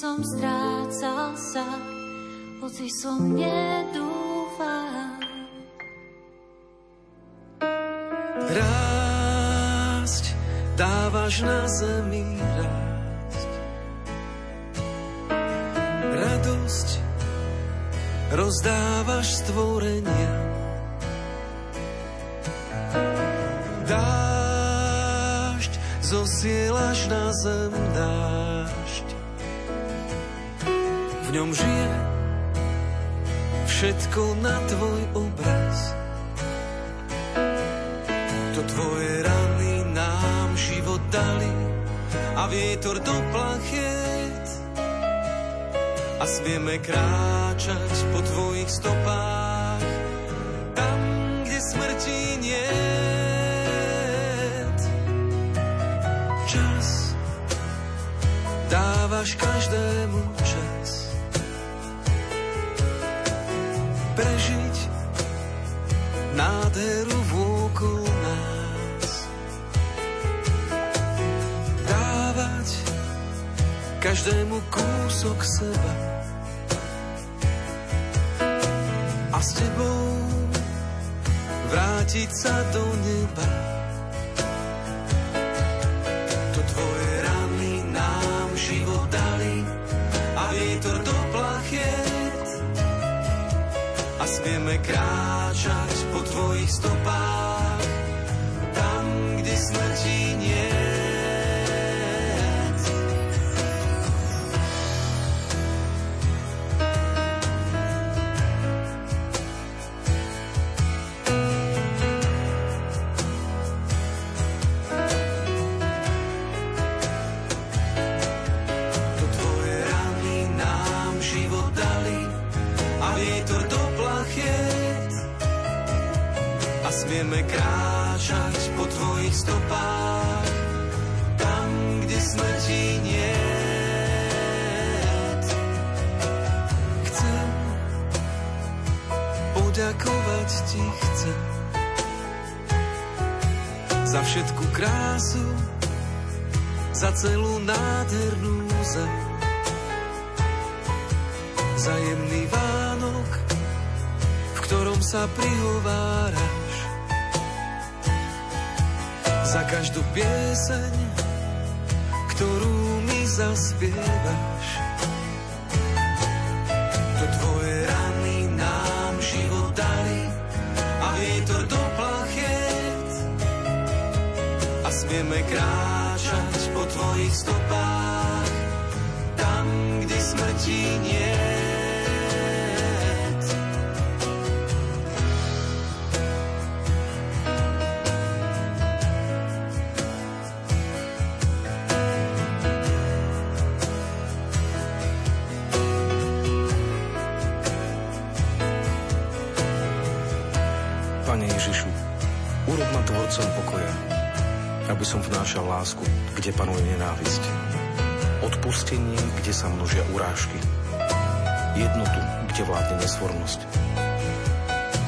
som strácal sa, hoci som nedúfal. Rásť dávaš na zemi rásť. Radosť rozdávaš stvorenia. Dážď zosielaš na zem dážď. Ňom žije všetko na tvoj obraz. To tvoje rany nám život dali a vietor do plachiet. A smieme kráčať po tvojich stopách, tam, kde smrti nie. Čas dávaš každému každému kúsok seba. A s tebou vrátiť sa do neba. To tvoje rany nám život dali a vietor do plachiet a smieme kráčať po tvojich stopách, tam, kde smrti nie. Ti chcem za všetku krásu, za celú nádhernú zem za jemný Vánok, v ktorom sa prihováraš. Za každú pieseň, ktorú mi zaspievaš. Kráčať po tvojich stopách tam, kde smrti nie. Vnášal lásku, kde panuje nenávisť. Odpustenie, kde sa množia urážky. Jednotu, kde vládne nesvornosť.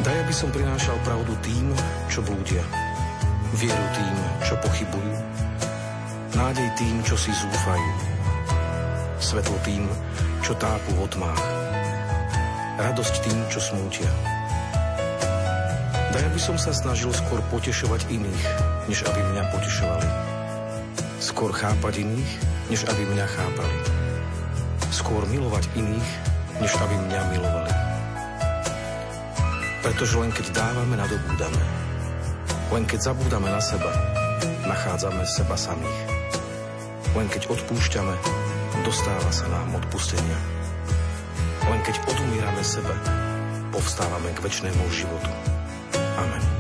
Daj, aby som prinášal pravdu tým, čo blúdia. Vieru tým, čo pochybujú. Nádej tým, čo si zúfajú. Svetlo tým, čo tápu v tmách. Radosť tým, čo smútia. Daj, aby som sa snažil skôr potešovať iných, než aby mňa potešovali. Skôr chápať iných, než aby mňa chápali. Skôr milovať iných, než aby mňa milovali. Pretože len keď dávame, nadobúdame. Len keď zabúdame na seba, nachádzame seba samých. Len keď odpúšťame, dostáva sa nám odpustenia. Len keď odumírame sebe, povstávame k väčšnému životu. Amen.